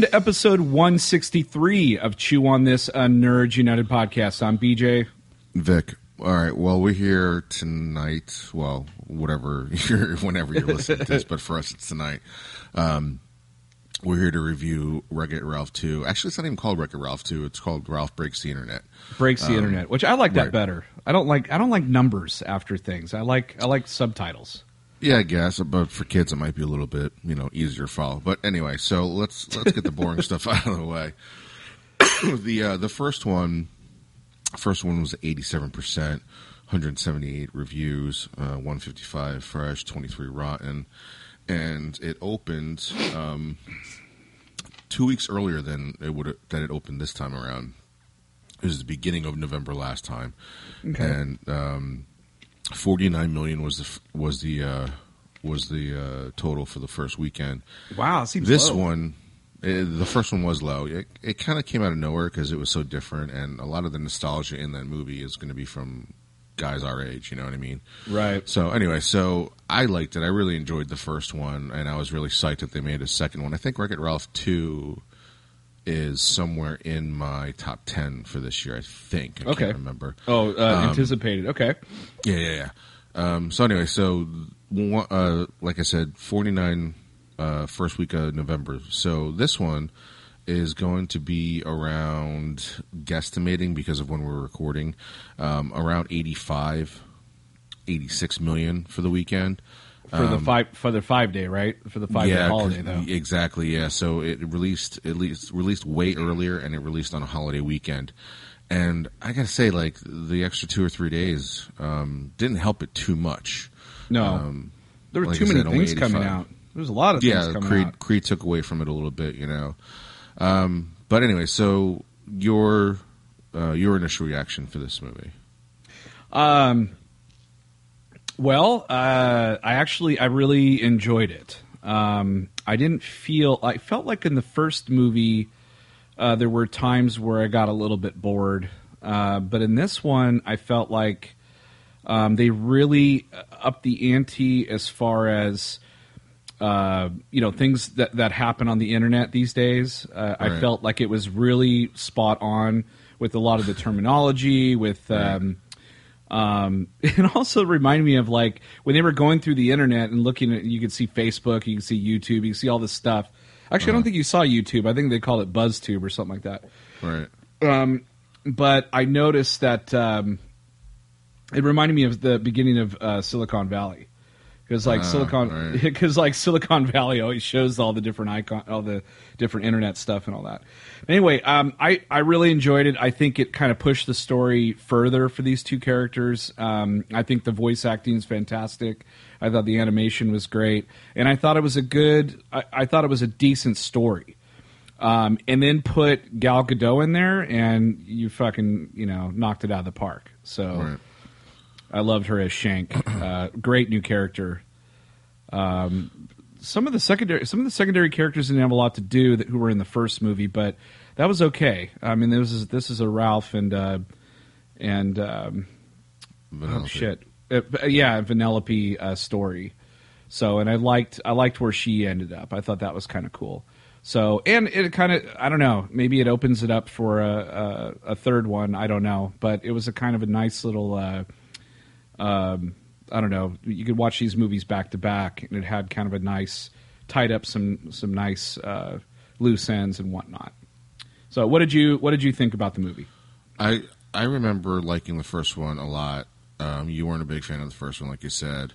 Welcome to episode 163 of Chew on This, a Nerds United podcast. I'm BJ. Vic. All right. Well, we're here tonight. Well, whatever you're, whenever you're listening to this, but for us, it's tonight. Um, we're here to review Wreck It Ralph 2. Actually, it's not even called Wreck It Ralph 2. It's called Ralph Breaks the Internet. Breaks the internet, which I like that right. better. I don't like I don't like numbers after things. I like I like subtitles. Yeah, I guess, but for kids, it might be a little bit, you know, easier to follow. But anyway, so let's let's get the boring stuff out of the way. the uh, the first one, first one was eighty seven percent, one hundred seventy eight reviews, uh, one fifty five fresh, twenty three rotten, and it opened um, two weeks earlier than it would that it opened this time around. It was the beginning of November last time, and um, 49 million was the was the uh, was the uh, total for the first weekend. Wow, it seems This low. one, eh, the first one was low. It, it kind of came out of nowhere because it was so different, and a lot of the nostalgia in that movie is going to be from guys our age. You know what I mean? right. So anyway, so I liked it. I really enjoyed the first one, and I was really psyched that they made a second one. I think Wreck It Ralph two is somewhere in my top ten for this year. I think. I Okay. can't remember. Oh, uh, Um, anticipated. Okay. Yeah, yeah, yeah. Um, so anyway, so uh, like I said, 49 uh, first week of November. So this one is going to be around guesstimating because of when we're recording um, around 85 86 million for the weekend For the five for the five day, right? For the five day Um, yeah, though. Exactly. Yeah. So it released at least released way earlier, and it released on a holiday weekend. And I gotta say, like the extra two or three days um, didn't help it too much. No. Um, there were like too I many said, things coming 85. out. There's a lot of things yeah, coming Creed out. Creed took away from it a little bit, you know. Um, but anyway, so your uh, your initial reaction for this movie? Um, well, uh, I actually I really enjoyed it. Um, I didn't feel I felt like in the first movie uh, there were times where I got a little bit bored, uh, but in this one I felt like um, they really upped the ante as far as uh, you know things that that happen on the internet these days. Uh, I felt like it was really spot on with a lot of the terminology. With um, um, it also reminded me of like when they were going through the internet and looking at. You could see Facebook, you can see YouTube, you can see all this stuff. Actually, I don't think you saw YouTube. I think they called it BuzzTube or something like that Right. Um, but I noticed that um, it reminded me of the beginning of uh, Silicon Valley because like Ah, Silicon right. because like Silicon Valley always shows all the different icon all the different internet stuff and all that. Anyway, um, I I really enjoyed it. I think it kind of pushed the story further for these two characters. Um, I think the voice acting is fantastic. I thought the animation was great, and I thought it was a good. I, I thought it was a decent story um, and then put Gal Gadot in there, and you fucking you know knocked it out of the park. So Right. I loved her as Shank. Uh, great new character. Um, some of the secondary some of the secondary characters didn't have a lot to do that who were in the first movie, but that was okay. I mean, this is this is a Ralph and uh, and um, oh shit, uh, yeah, Vanellope uh, story. So, and I liked I liked where she ended up. I thought that was kind of cool. So, and it kind of I don't know, maybe it opens it up for a, a a third one. I don't know, but it was a kind of a nice little. Um, I don't know. You could watch these movies back to back, and it had kind of a nice tied up some some nice uh, loose ends and whatnot. So, what did you what did you think about the movie? I I remember liking the first one a lot. Um, you weren't a big fan of the first one, like you said.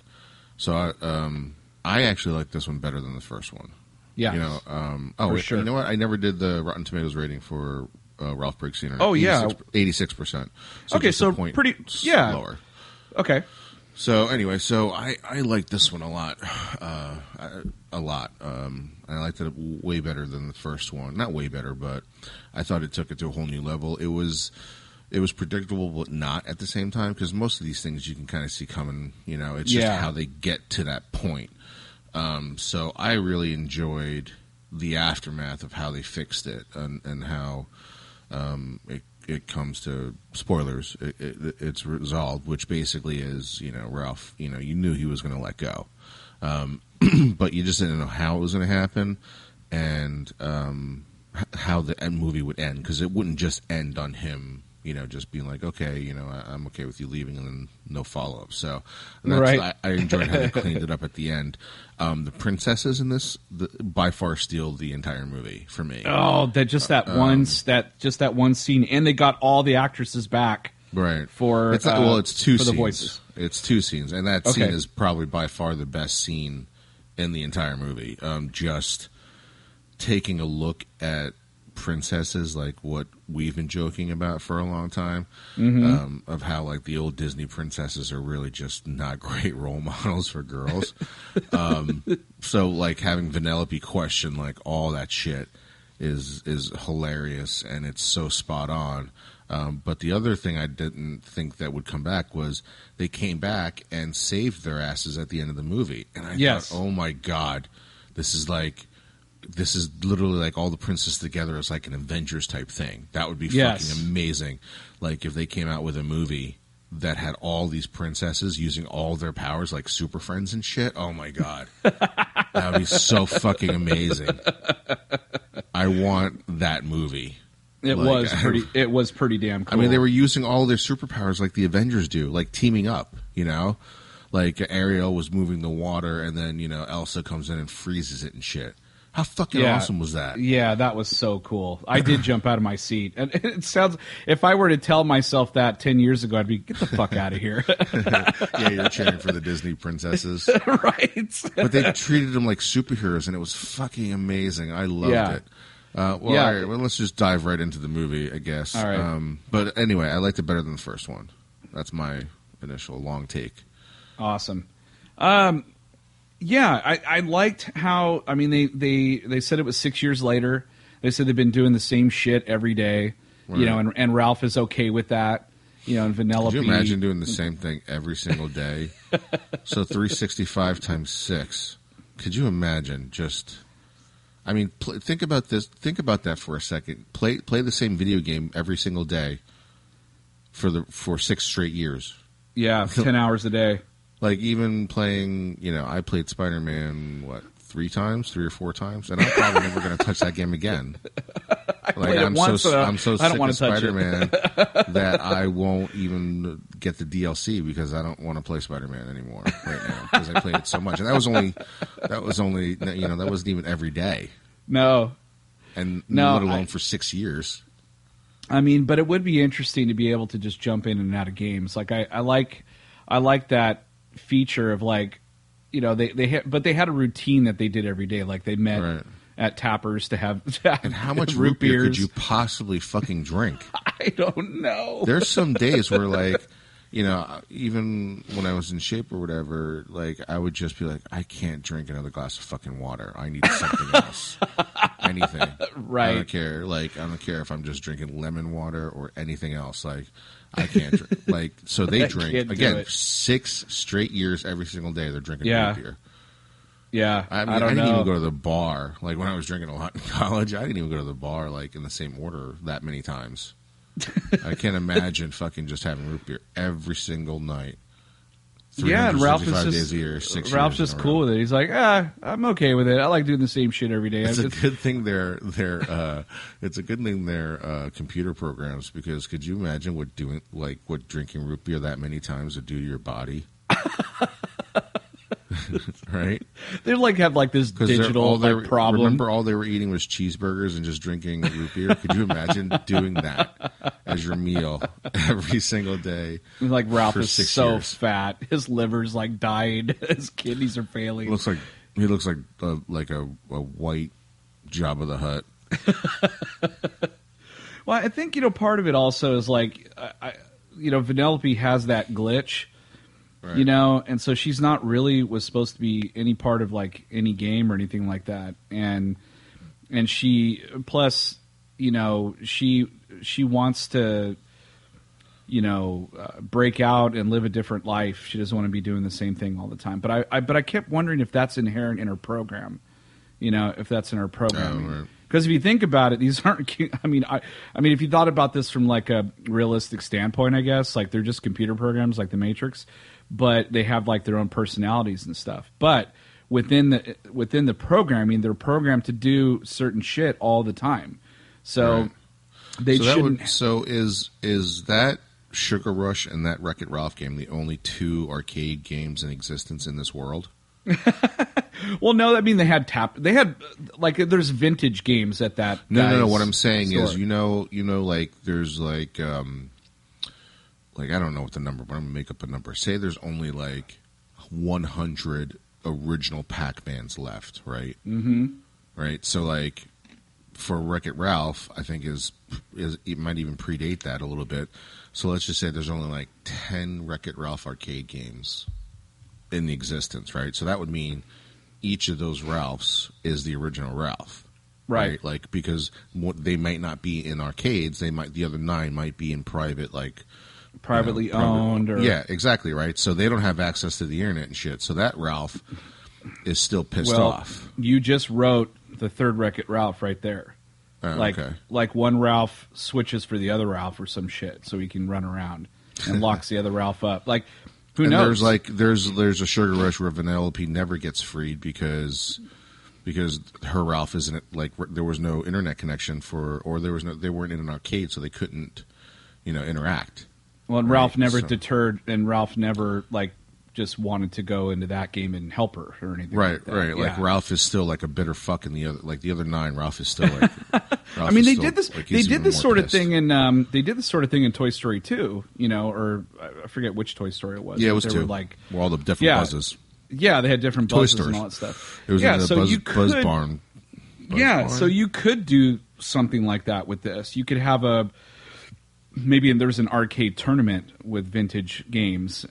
So I um, I actually like this one better than the first one. Yeah, You know, um, oh, wait, sure. you know what? I never did the Rotten Tomatoes rating for uh, Ralph the Oh, yeah. eighty-six percent. Okay, so point pretty- yeah. lower. Okay. So anyway, so I I like this one a lot, uh, I- a lot. Um, I liked it way better than the first one. Not way better, but I thought it took it to a whole new level. It was it was predictable, but not at the same time because most of these things you can kind of see coming. You know, it's Yeah. just how they get to that point. Um, so I really enjoyed the aftermath of how they fixed it and, and how um, it it comes to spoilers. It, it, it's resolved, which basically is you know Ralph. You know you knew he was going to let go, um, but you just didn't know how it was going to happen. and um, how the movie would end because it wouldn't just end on him. You know, just being like, okay, you know, I, I'm okay with you leaving, and then no follow up. So, that's, Right. I, I enjoyed how they cleaned it up at the end. Um, the princesses in this, the, by far, steal the entire movie for me. Oh, that just that one s- that just that one scene, and they got all the actresses back. Right. For, it's not, uh, well, it's two for the scenes. voices. It's two scenes, and that scene is probably by far the best scene in the entire movie. Um, just taking a look at princesses, like what we've been joking about for a long time, Mm-hmm. um, of how like the old Disney princesses are really just not great role models for girls. um, so like having Vanellope question like all that shit is is hilarious and it's so spot on. Um, but the other thing I didn't think that would come back was they came back and saved their asses at the end of the movie, and I Yes. thought, oh my god, this is like. This is literally like all the princes together as like an Avengers type thing. That would be Yes. fucking amazing. Like if they came out with a movie that had all these princesses using all their powers like super friends and shit. Oh my god. that would be so fucking amazing. I want that movie. It Like, was pretty. It was pretty damn I mean, they were using all their superpowers like the Avengers do, like teaming up, you know? Like Ariel was moving the water and then, you know, Elsa comes in and freezes it and shit. How fucking Yeah. awesome was that? Yeah, that was so cool. I did jump out of my seat, and it sounds. If I were to tell myself that ten years ago, I'd be get the fuck out of here, yeah, you're cheering for the Disney princesses. right? but they treated them like superheroes, and it was fucking amazing. I loved Yeah. it. Uh, well, Yeah. all right, well, let's just dive right into the movie, I guess. All right. Um, but anyway, I liked it better than the first one. That's my initial long take. Awesome. Um, yeah, I, I liked how. I mean, they they they said it was six years later. They said they've been doing the same shit every day. Right. You know, and, and Ralph is okay with that. You know, and Vanellope. Could you imagine doing the same thing every single day? so 365 times six. Could you imagine just? I mean, pl- think about this. Think about that for a second. Play play the same video game every single day for the for six straight years. Yeah, ten hours a day. Like even playing, you know, I played Spider Man what three times, three or four times, and I'm probably never going to touch that game again. like I'm once, so uh, I'm so I sick of. Spider Man that I won't even get the DLC because I don't want to play Spider Man anymore right now because I played it so much, and that was only that was only you know that wasn't even every day, No, and No, let alone I- for six years. I mean, but it would be interesting to be able to just jump in and out of games. Like I, I like, I like that feature of like, you know, they they but they had a routine that they did every day. Like they met Right. at Tapper's to have, to have And how much root beer could you possibly fucking drink? I don't know. there's some days where like you know even when i was in shape or whatever like i would just be like i can't drink another glass of fucking water i need something else anything Right. i don't care like i don't care if i'm just drinking lemon water or anything else like i can't drink like so they drink again six straight years every single day they're drinking Yeah. root beer yeah, I mean, I I, didn't know. even go to the bar. Like when I was drinking a lot in college, I didn't even go to the bar like in the same order that many times. I can't imagine fucking just having root beer every single night. Yeah, and Ralph is just year, six Ralph's just cool with it. He's like, ah, I'm okay with it. I like doing the same shit every day. It's I'm a just- good thing they're they're uh, it's a good thing they're uh, computer programs because could you imagine what doing like what drinking root beer that many times would do to your body? right? they like have like this digital like, problem. Remember, all they were eating was cheeseburgers and just drinking root beer. Could you imagine doing that as your meal every single day? like Ralph is so years. fat. His liver's like dying. His kidneys are failing. He looks like he looks like a, like a, a white Jabba the Hutt. Well, I think you know part of it also is like, I, I, you know, Vanellope has that glitch, Right. you know, and so she's not really was supposed to be any part of like any game or anything like that, and and she plus, you know, she she wants to, you know, uh, break out and live a different life. She doesn't want to be doing the same thing all the time. But I, I but I kept wondering if that's inherent in her program, you know, if that's in her programming. right. Because if you think about it, these aren't. I mean, I, I mean, if you thought about this from like a realistic standpoint, I guess like they're just computer programs like the Matrix, but they have like their own personalities and stuff. But within the within the programming, they're programmed to do certain shit all the time. So Right. they so shouldn't. would, so is is that Sugar Rush and that Wreck It Ralph game the only two arcade games in existence in this world? well, no, I mean they had tap. They had like there's vintage games at that. No, no, no. What I'm saying is, you know, you know, like there's like, um, like I don't know what the number, but I'm gonna make up a number. Say there's only like 100 original Pac-Mans left, right? Mm-hmm. Right. So like for Wreck It Ralph, I think is is it might even predate that a little bit. So let's just say there's only like 10 Wreck It Ralph arcade games in the existence, right? So that would mean each of those Ralphs is the original Ralph right. Like because they might not be in arcades, they might the other nine might be in private, like privately you know, owned or yeah, exactly right. So they don't have access to the internet and shit. So that Ralph is still pissed well, off. you just wrote the third Wreck It Ralph right there. Oh, like okay, like one Ralph switches for the other Ralph or some shit, so he can run around and locks the other Ralph up. Like who and knows? there's like there's there's a Sugar Rush where Vanellope never gets freed because because her Ralph isn't like there was no internet connection for or there was no they weren't in an arcade so they couldn't you know interact. Well, and Ralph never so- deterred, and Ralph never like just wanted to go into that game and help her or anything. Right, like right. Like Ralph is still like a bitter fuck in the other, like the other nine. Ralph is still like. I mean, they still, did this. like, they did this sort of thing in. Um, they did this sort of thing in Toy Story 2, You know, or I forget which Toy Story it was. Yeah, it was two. Like, all the different Yeah. buzzes. yeah, they had different Toy buzzes and all that stuff. It was yeah, so Buzz, you Buzz could, Barn. Buzz yeah, Barn? so you could do something like that with this. You could have a maybe there's an arcade tournament with vintage games,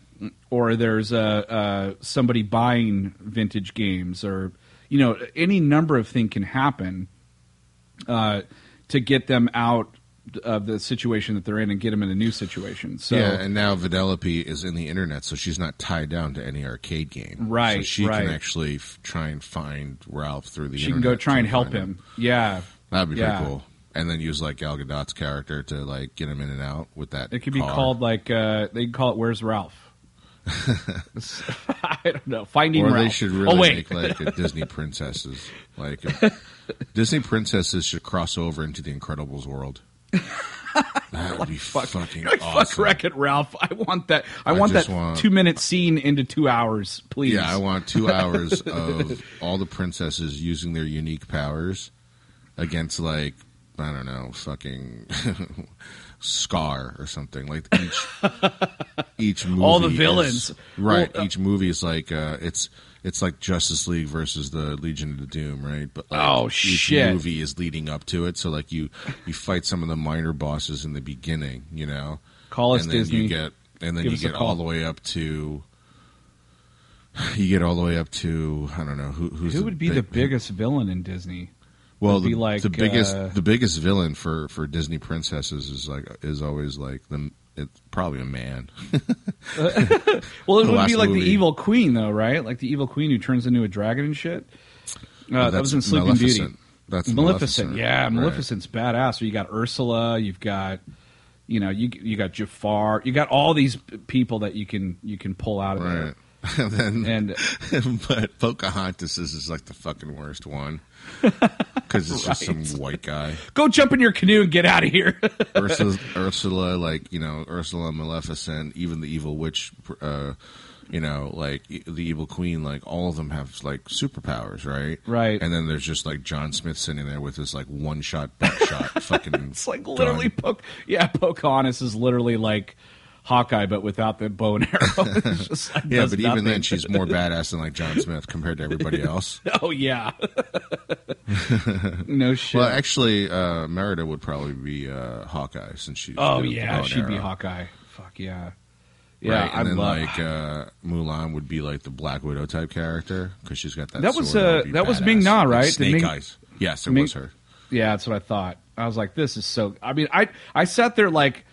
or there's a, a somebody buying vintage games, or you know any number of things can happen uh, to get them out of the situation that they're in and get them in a new situation. So yeah, and now Vanellope is in the internet, so she's not tied down to any arcade game. Right, So she right. can actually f- try and find Ralph through the internet. she can go try and help find him. Yeah, That'd be Yeah. pretty cool. And then use like Gal Gadot's character to like get him in and out with that. It could be car. called like uh, they can call it "Where's Ralph." I don't know. Finding or Ralph. they should really oh make like Disney princesses. Like Disney princesses should cross over into the Incredibles world. That would be fucking like awesome. fuck Wreck It Ralph. I want that. I, I want that want- two minute scene into two hours, please. Yeah, I want two hours of all the princesses using their unique powers against like I don't know, fucking Scar or something. Like each each movie All the is- villains. right? Well, uh, each movie is like uh, it's it's like Justice League versus the Legion of the Doom, right? But like Oh, each shit. Each movie is leading up to it. So like you you fight some of the minor bosses in the beginning, you know. Call us and then Disney. You get and then Give you get all the way up to. You get all the way up to I don't know who who's Who would be the big- biggest villain in Disney? Well the, like, the biggest uh, the biggest villain for for Disney princesses is like is always like the it's probably a man Well, it would be like the evil queen, though, right? Like the evil queen who turns into a dragon and shit. Uh, that was in Sleeping Maleficent. Beauty. That's Maleficent, yeah, right. Maleficent's badass. So you got Ursula, you've got, you know, you you got Jafar, you got all these people that you can you can pull out of right there. and then And but Pocahontas is, is like the fucking worst one because it's just some white guy go jump in your canoe and get out of here. Ursula, Ursula, like you know, Ursula, Maleficent, even the evil witch, uh, you know, like the evil queen, like all of them have like superpowers, right? Right. And then there's just like John Smith sitting there with his like one shot buckshot, fucking. it's like literally, gun. Poc- yeah, Pocahontas is literally like Hawkeye, but without the bow and arrow. Just, like, Yeah, but even nothing. then, she's more badass than like John Smith compared to everybody else. Oh yeah. no shit. Well, actually, uh, Merida would probably be uh, Hawkeye since she's. oh good with the yeah, she'd be. Hawkeye. Fuck yeah. Yeah, right, I and then love. like uh, Mulan would be like the Black Widow type character because she's got that. That was, uh, be that was. Ming Na, right? The Snake Ming- Eyes. Yes, it Ming- was her. Yeah, that's what I thought. I was like, this is so. I mean, I I sat there like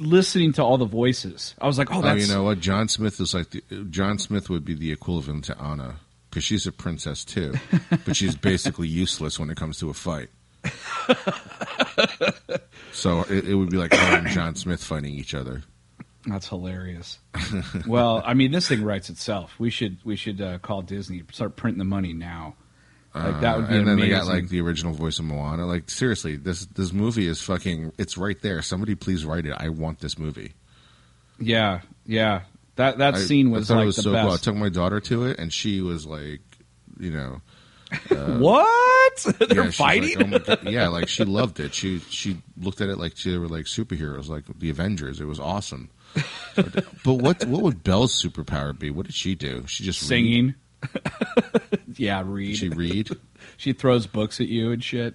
listening to all the voices. I was like, oh, Oh, you know what? John Smith is like the, John Smith would be the equivalent to Anna because she's a princess too, but she's basically useless when it comes to a fight. so it, it would be like and John Smith fighting each other. That's hilarious. well, I mean, this thing writes itself. We should we should uh, call Disney start printing the money now. Like that would be Uh, and then amazing. they got like the original voice of Moana. Like seriously, this this movie is fucking. It's right there. Somebody please write it. I want this movie. yeah, yeah. That that I- scene I was thought like it was the so cool. I took my daughter to it, and she was like, you know, what? They're yeah, fighting. Like, oh. Yeah, like she loved it. She she looked at it like they were like superheroes, like the Avengers. It was awesome. but what what would Belle's superpower be? What did she do? She just read? Yeah, read. She, she throws books at you and shit.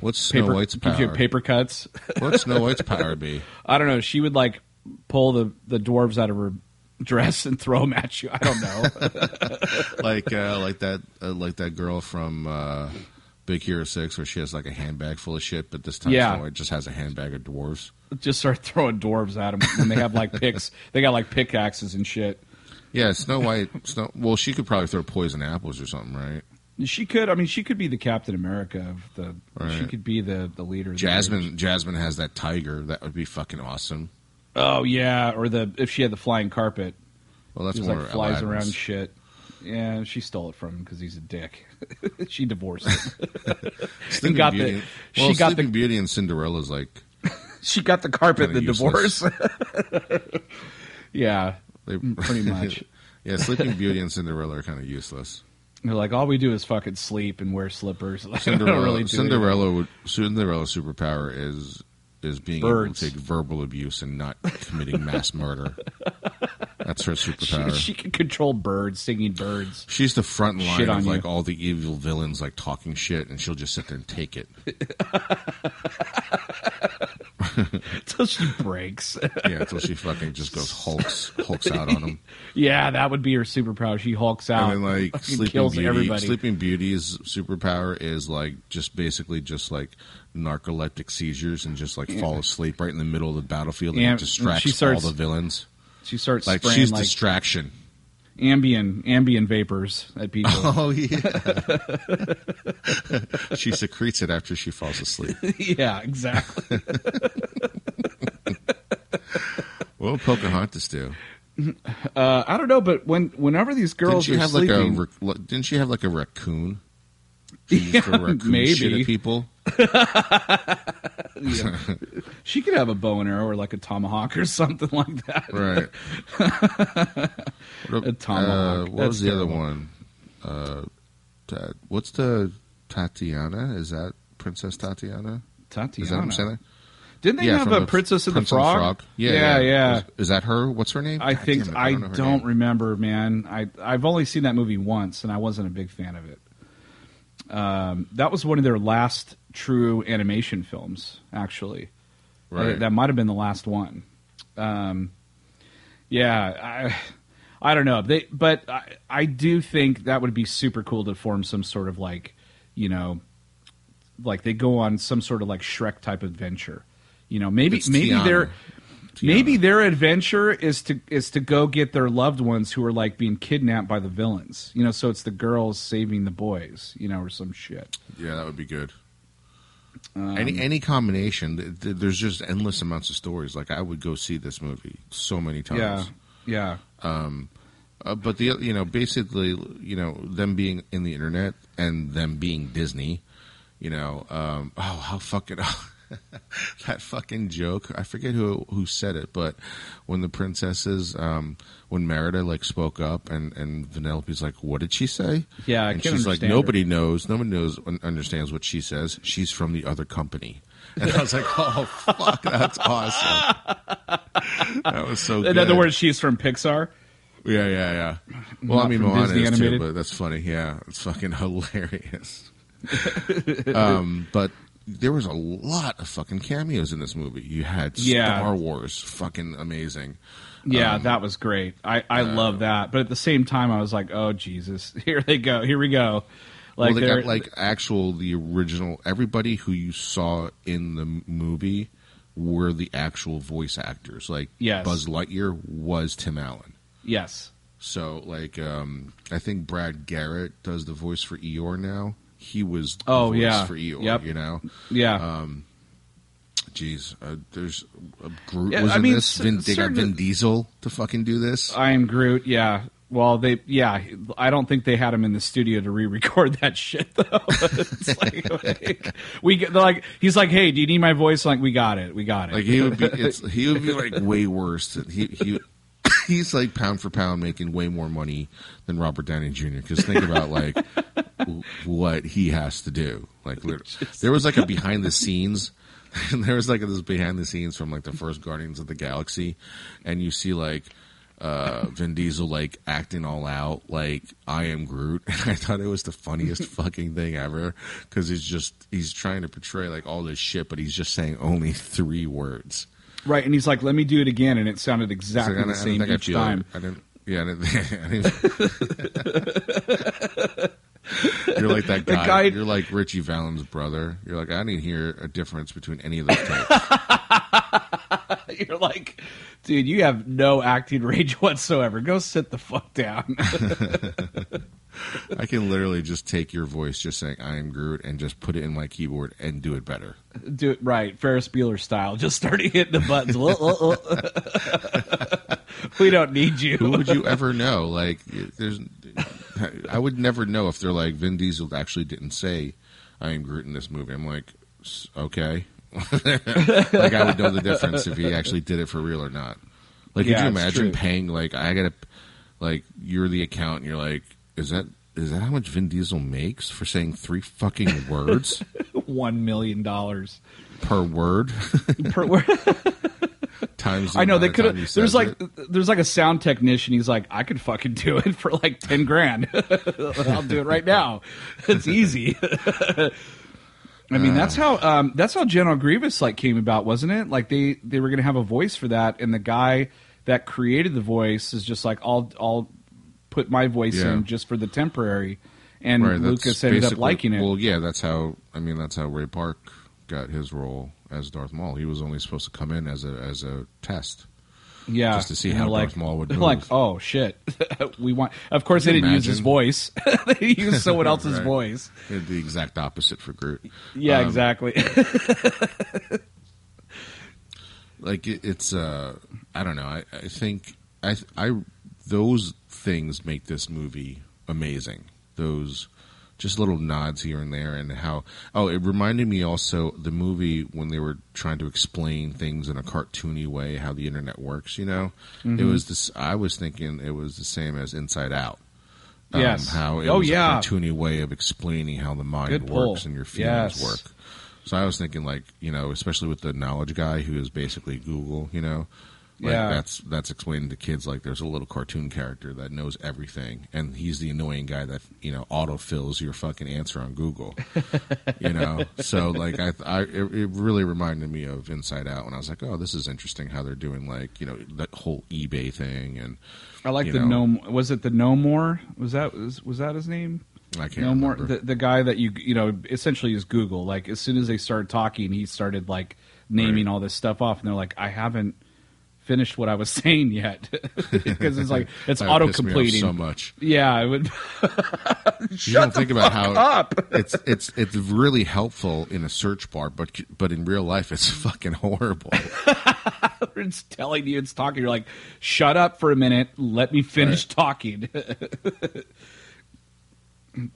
What's Snow Paper, White's gives you paper cuts. What's Snow White's power be? I don't know. She would like pull the the dwarves out of her dress and throw them at you. I don't know. like uh, like that uh, like that girl from uh, Big Hero Six, where she has like a handbag full of shit, but this time Yeah. Snow White just has a handbag of dwarves. Just start throwing dwarves at them when they have like picks. They got like pickaxes and shit. Yeah, Snow White. Snow. Well, she could probably throw poison apples or something, right? She could. I mean, she could be the Captain America of the. She could be the the leader. of the Jasmine. Jasmine has that tiger. That would be fucking awesome. Oh yeah, or the if she had the flying carpet, Well, that's more like flies Aladdin's. around shit. Yeah, she stole it from him because he's a dick. she divorced him. Sleeping got the- Beauty. she well, got the- Beauty and Cinderella's like she got the carpet, the divorce. yeah, they, mm, pretty much. yeah, Sleeping Beauty and Cinderella are kind of useless. They're like, all we do is fucking sleep and wear slippers. Like, Cinderella. really Cinderella would. Cinderella's superpower is is being Birds. able to take verbal abuse and not committing mass murder. That's her superpower. She, she can control birds, singing birds. She's the front line of like you. all the evil villains like talking shit, and she'll just sit there and take it. Until she breaks. Yeah, until she fucking just goes hulks hulks out on him. yeah, that would be her superpower. She hulks out. And then like fucking Sleeping kills Beauty, everybody. Sleeping Beauty's superpower is like just basically just like narcoleptic seizures and just like fall asleep right in the middle of the battlefield and Yeah, distracts starts- all the villains. she starts Like she's like distraction. Ambient ambient vapors at people. Oh yeah. she secretes it after she falls asleep. yeah, exactly. What would Pocahontas do? Uh, I don't know, but when whenever these Didn't girls she are have like a didn't she have like a raccoon? She used to Yeah, raccoon maybe. shit at people. she could have a bow and arrow or like a tomahawk or something like that. Right. What A tomahawk. Uh, what was That's the other one? Uh, Ta- what's the Tatiana? Is that Princess Tatiana? Tatiana. Is that what I'm saying? Didn't they yeah, have from a Princess and the Prince Frog? Yeah, yeah. yeah. Is, is that her? What's her name? I God think damn it, I, know her don't name. remember, man. I I've only seen that movie once, and I wasn't a big fan of it. Um, that was one of their last true animation films, actually. Right. Uh, that might have been the last one. Um, yeah, I I don't know. They, but I, I do think that would be super cool to form some sort of like, you know, like they go on some sort of like Shrek type adventure. You know, maybe It's maybe Tiana. they're Tiana. maybe their adventure is to is to go get their loved ones who are like being kidnapped by the villains. You know, so it's the girls saving the boys. You know, or some shit. Yeah, that would be good. Um, any any combination. th- th- There's just endless amounts of stories. Like I would go see this movie so many times. Yeah, yeah. Uh, but the you know basically you know them being in the internet and them being Disney, you know um, oh how fucking that fucking joke. I forget who who said it but when the princesses um, when Merida like spoke up and and Vanellope's like what did she say? Yeah, I and she's like understand her. nobody knows. Nobody knows understands what she says. She's from the other company and I was like oh fuck that's awesome that was so In other words, she's from Pixar. Yeah, yeah, yeah. Well, I mean, from Moana Disney is animated? too, but that's funny. Yeah, it's fucking hilarious. um, but there was a lot of fucking cameos in this movie. You had Yeah. Star Wars, fucking amazing. Yeah, that was great. I I love that. But at the same time, I was like, oh Jesus, here they go, here we go. Like well, they got like actual the original. Everybody who you saw in the movie were the actual voice actors. Like Yes. Buzz Lightyear was Tim Allen. yes, So like, um, I think Brad Garrett does the voice for Eeyore now. He was the Oh, voice yeah. for Eeyore. Yep. You know. yeah, Uh, Jeez, uh, there's uh, Groot Yeah, was I in mean, this. c- Vin, they got Vin Diesel to fucking do this. I am Groot. Yeah. Well, they yeah. I don't think they had him in the studio to re-record that shit though. it's like, like, we get like he's like, hey, do you need my voice? Like we got it, we got it. Like he would be, it's, he would be like way worse. Than, he he he's like pound for pound making way more money than Robert Downey Jr. Because think about like w- what he has to do. Like there was like a behind the scenes. And there was like this behind the scenes from like the first Guardians of the Galaxy, and you see like uh Vin Diesel like acting all out like I am Groot and I thought it was the funniest fucking thing ever cuz he's just he's trying to portray like all this shit but he's just saying only 3 words. right, and he's like, let me do it again, and it sounded exactly like, the same I each time. it. I didn't yeah, I didn't, You're like that guy. guy- You're like Ritchie Valens' brother. You're like I didn't hear a difference between any of those tapes. You're like, dude, you have no acting range whatsoever. Go sit the fuck down. I can literally just take your voice, just saying "I am Groot," and just put it in my keyboard and do it better. do it right, Ferris Bueller style. Just starting hitting the buttons. we don't need you. Who would you ever know? Like, there's, I would never know if they're like Vin Diesel actually didn't say "I am Groot" in this movie. I'm like, okay, like I would know the difference if he actually did it for real or not. Like, Yeah, could you imagine paying like I gotta, like you're the accountant, you're like, is that is that how much Vin Diesel makes for saying three fucking words One million dollars per word per word. times? I know they could of time he have. There's like it? there's like a sound technician. He's like, I could fucking do it for like ten grand. I'll do it right now. It's easy. I mean, that's how um, that's how General Grievous like came about, wasn't it? Like they they were gonna have a voice for that, and the guy that created the voice is just like, I'll I'll put my voice Yeah. in just for the temporary, and Right, that's Lucas ended up basically- liking it. Well, yeah, that's how. I mean, that's how Ray Park got his role as Darth Maul. He was only supposed to come in as a as a test. Yeah, just to see And how like, Darth Maul would they're Like, oh shit, we want. Of course, they didn't use his voice. they used someone else's Right. voice. The exact opposite for Groot. Yeah, Um, exactly. Like it, it's. uh I don't know. I, I think I I those things make this movie amazing. Those just little nods here and there, and how. Oh, it reminded me also the movie when they were trying to explain things in a cartoony way, how the internet works. You know, it Mm-hmm. was this. I was thinking it was the same as Inside Out. Um, Yes. how it Oh, was yeah. a cartoony way of explaining how the mind works and your feelings Yes. work. So I was thinking, like, you know, especially with the knowledge guy who is basically Google, you know, like Yeah. that's that's explaining to kids like there's a little cartoon character that knows everything, and he's the annoying guy that you know autofills your fucking answer on Google, you know. So like I, I it, it really reminded me of Inside Out when I was like, oh, this is interesting how they're doing like you know that whole eBay thing, and I like the know. no. Was it the no more? Was that was, was that his name? I can't no more. The, the guy that you you know essentially is Google. Like as soon as they started talking, he started like naming Right. all this stuff off, and they're like, I haven't finished what I was saying yet because it's like it's auto off completing so much. Yeah, it would. you don't think about how up. it's it's it's really helpful in a search bar, but but in real life, it's fucking horrible. it's telling you it's talking. You're like, shut up for a minute. Let me finish talking.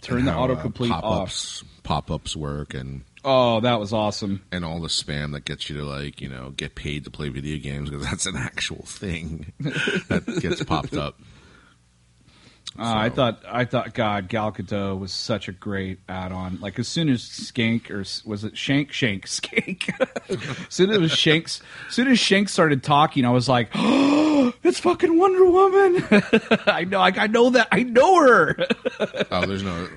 Turn the uh, autocomplete off. pop-ups, Pop-ups work and Oh, that was awesome. and all the spam that gets you to like you know get paid to play video games because that's an actual thing that gets popped up. Uh, I thought, I thought, God, Gal Gadot was such a great add-on. Like as soon as Skank or was it Shank, Shank, Skank? as soon as it was Shanks, as soon as Shank started talking, I was like, oh, it's fucking Wonder Woman. I know, I, I know that, I know her. Oh, there's no.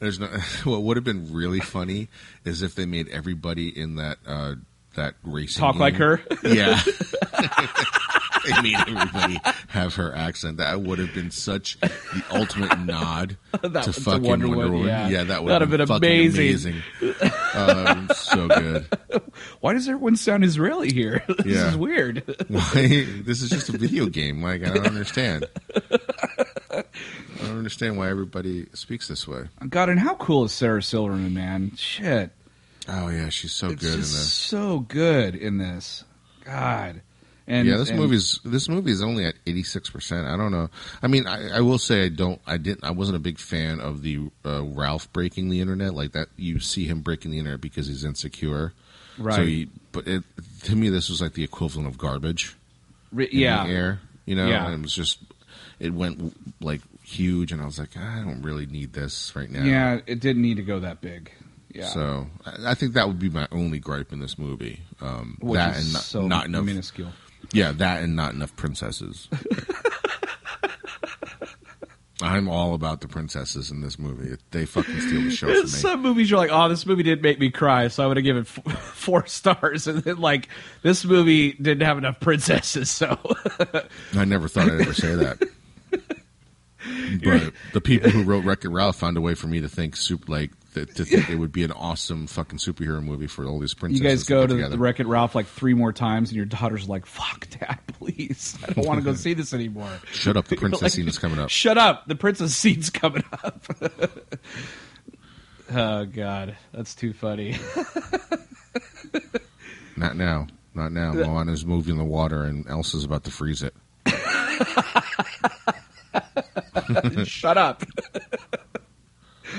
There's no. What would have been really funny is if they made everybody in that uh, that racing Talk like her. Yeah. they made everybody have her accent. That would have been such the ultimate nod That- to to fucking Wonder Wonder, Woman, Woman. yeah. that would have been, been amazing. amazing. Um, so good. Why does everyone sound Israeli here? this Yeah. is weird. Why? This is just a video game. Like I don't understand. I don't understand why everybody speaks this way. God, and how cool is Sarah Silverman, man? Shit. Oh yeah, she's so It's good in this. so good in this. God. And yeah, this and- movie's this movie is only at eighty six percent. I don't know. I mean, I, I will say I don't. I didn't. I wasn't a big fan of the uh, Ralph breaking the internet like that. You see him breaking the internet because he's insecure. right. So, he, but it, to me, this was like the equivalent of garbage. Yeah. the air. You know, Yeah. it was just it went like huge, and I was like, I don't really need this right now. Yeah, it didn't need to go that big. Yeah. So I think that would be my only gripe in this movie. Um, Which that is and not, so not enough. minuscule. Yeah, that and not enough princesses. I'm all about the princesses in this movie. They fucking steal the show from me. Some movies you're like, oh, this movie didn't make me cry, so I would have given f- four stars. And then like, this movie didn't have enough princesses, so I never thought I'd ever say that. But the people who wrote Wreck It Ralph found a way for me to think soup like that to think it would be an awesome fucking superhero movie for all these princesses. you guys go to together. the Wreck It Ralph like three more times, and your daughter's like, "Fuck, Dad, please, I don't want to go see this anymore." Shut up! The princess Like, scene is coming up. Shut up! The princess scene's coming up. oh God, that's too funny. Not now. Not now. Moana's moving the water, and Elsa's about to freeze it. Shut up!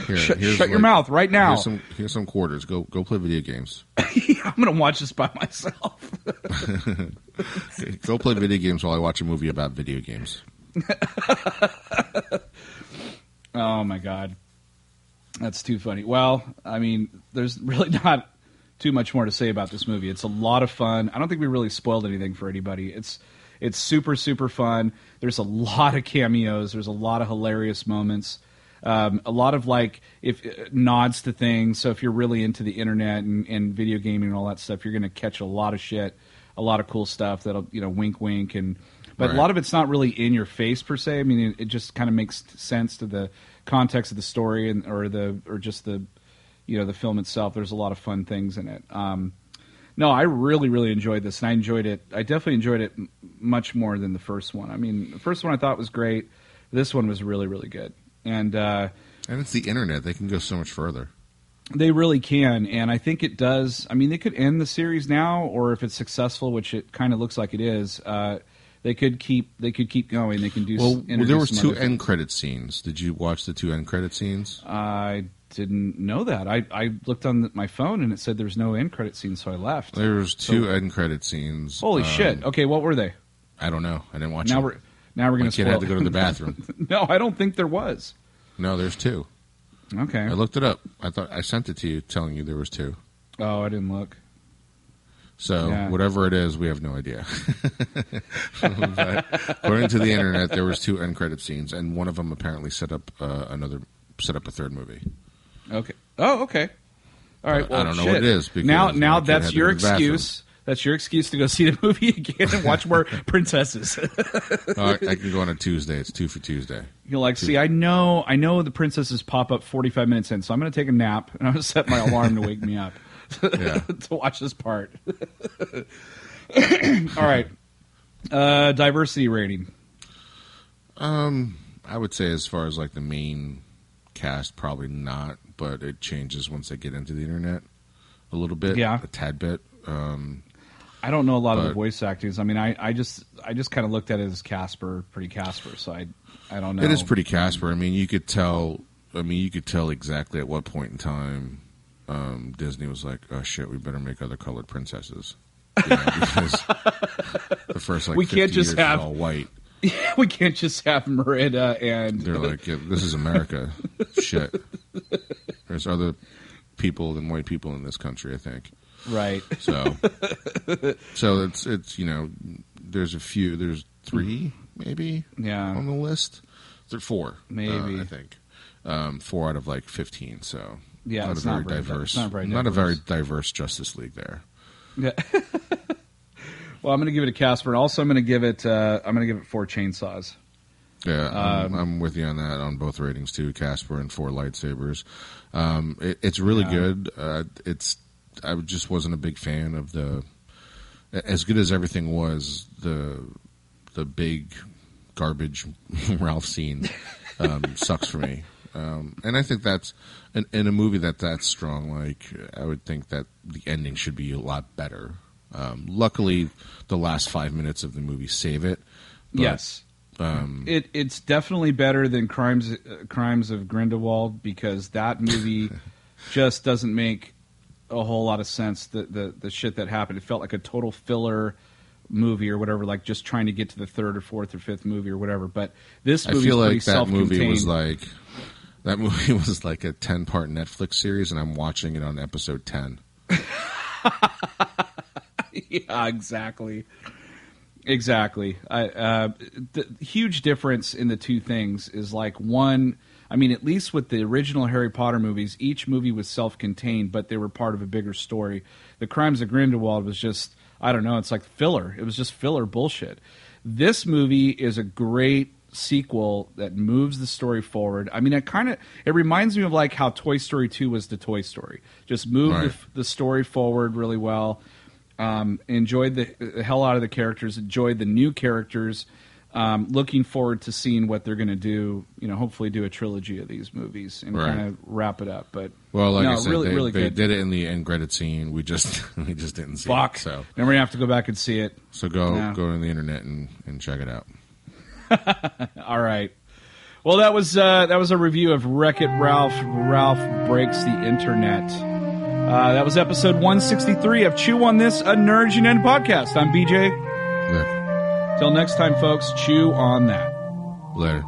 Here, Shut, here's shut your mouth right now. Here's some here's some quarters. Go go play video games. I'm gonna watch this by myself. go play video games while I watch a movie about video games. Oh my god, that's too funny. Well, I mean, there's really not too much more to say about this movie. It's a lot of fun. I don't think we really spoiled anything for anybody. It's it's super super fun. There's a lot of cameos. There's a lot of hilarious moments. Um, a lot of like if uh, nods to things. So if you're really into the internet and, and video gaming and all that stuff, you're going to catch a lot of shit, a lot of cool stuff that'll you know wink wink and. But Right. a lot of it's not really in your face per se. I mean, it, it just kind of makes sense to the context of the story and or the or just the you know the film itself. There's a lot of fun things in it. Um, no, I really really enjoyed this, and I enjoyed it. I definitely enjoyed it m- much more than the first one. I mean, the first one I thought was great. This one was really really good, and uh, And it's the internet; they can go so much further. they really can. And I think it does. I mean, they could end the series now, or if it's successful, which it kind of looks like it is. Uh, they could keep they could keep going. They can do. s- Well, there was two end credit scenes. Did you watch the two end credit scenes? I didn't know that. I, I looked on the, my phone and it said there was no end credit scene, so I left. There was two end credit scenes. Holy Um, shit! Okay, what were they? I don't know. I didn't watch. Now them. we're now we're gonna kid spoil. had to go to the bathroom. no, I don't think there was. no, there's two. Okay. I looked it up. I thought I sent it to you, telling you there was two. Oh, I didn't look. So Yeah. whatever it is, we have no idea. according to the internet, there was two end credit scenes, and one of them apparently set up uh, another, set up a third movie. Okay. Oh, okay. All right. Uh, I don't know shit. what it is because now, now that's your go to the bathroom. excuse. That's your excuse to go see the movie again and watch more princesses. Uh, I can go on a Tuesday. It's two for Tuesday. You're like, see, I know, I know the princesses pop up 45 minutes in, so I'm going to take a nap and I'm going to set my alarm to wake me up to watch this part. All right. Uh, diversity rating. Um, I would say as far as like the main cast, probably not, but it changes once they get into the internet a little bit, Yeah. a tad bit. Um, I don't know a lot of the voice actors. I mean, I, I just I just kind of looked at it as Casper, pretty Casper. So I I don't know. It is pretty Casper. I mean, you could tell. I mean, you could tell exactly at what point in time um, Disney was like, "Oh shit, we better make other colored princesses." You know, because the first like We can't just have- all white. we can't just have Merida and They're like, yeah, "This is America." shit. There's other people than white people in this country. I think. right. So, so it's it's you know, there's a few. There's three maybe Yeah. on the list. There's four, uh, Maybe. I think. Um, four out of like fifteen. So Yeah, not it's a very not very di- diverse, it's not very a very diverse. diverse Justice League there. Yeah. well, I'm going to give it a Casper. And also, I'm going to give it uh, I'm going to give it four chainsaws. Yeah, I'm, Um, I'm with you on that on both ratings too. Casper and four lightsabers. Um, it, it's really Yeah. good. Uh, it's I just wasn't a big fan of the as good as everything was the the big garbage Ralph scene um, sucks for me. Um, and I think that's in, in a movie that that's strong. Like I would think that the ending should be a lot better. Um, luckily, the last five minutes of the movie save it. yes. Um, It it's definitely better than Crimes uh, Crimes of Grindelwald because that movie just doesn't make a whole lot of sense. The the the shit that happened, it felt like a total filler movie or whatever, like just trying to get to the third or fourth or fifth movie or whatever. But this I movie feel like that movie was like that movie was like a ten part Netflix series, and I'm watching it on episode ten. yeah, exactly. Exactly. I, uh, the huge difference in the two things is like one. I mean, at least with the original Harry Potter movies, each movie was self-contained, but they were part of a bigger story. The Crimes of Grindelwald was just, I don't know, it's like filler. It was just filler bullshit. This movie is a great sequel that moves the story forward. I mean, it kind of it reminds me of like how Toy Story 2 was the Toy Story. Just moved Right. the, the story forward really well. Um, enjoyed the, the hell out of the characters. Enjoyed the new characters. Um, looking forward to seeing what they're going to do. You know, hopefully do a trilogy of these movies and Right. kind of wrap it up. But Well, like no, I said, really, they, really they good. did it in the end credit scene. We just we just didn't see Fuck. it. So Then we're gonna have to go back and see it. so go Yeah. go on the internet and, and check it out. All right. Well, that was uh, that was a review of Wreck It Ralph. Ralph breaks the internet. Uh, that was episode 163 of Chew on This, a Nerds United podcast. I'm BJ. Till next time, folks. Chew on that. later.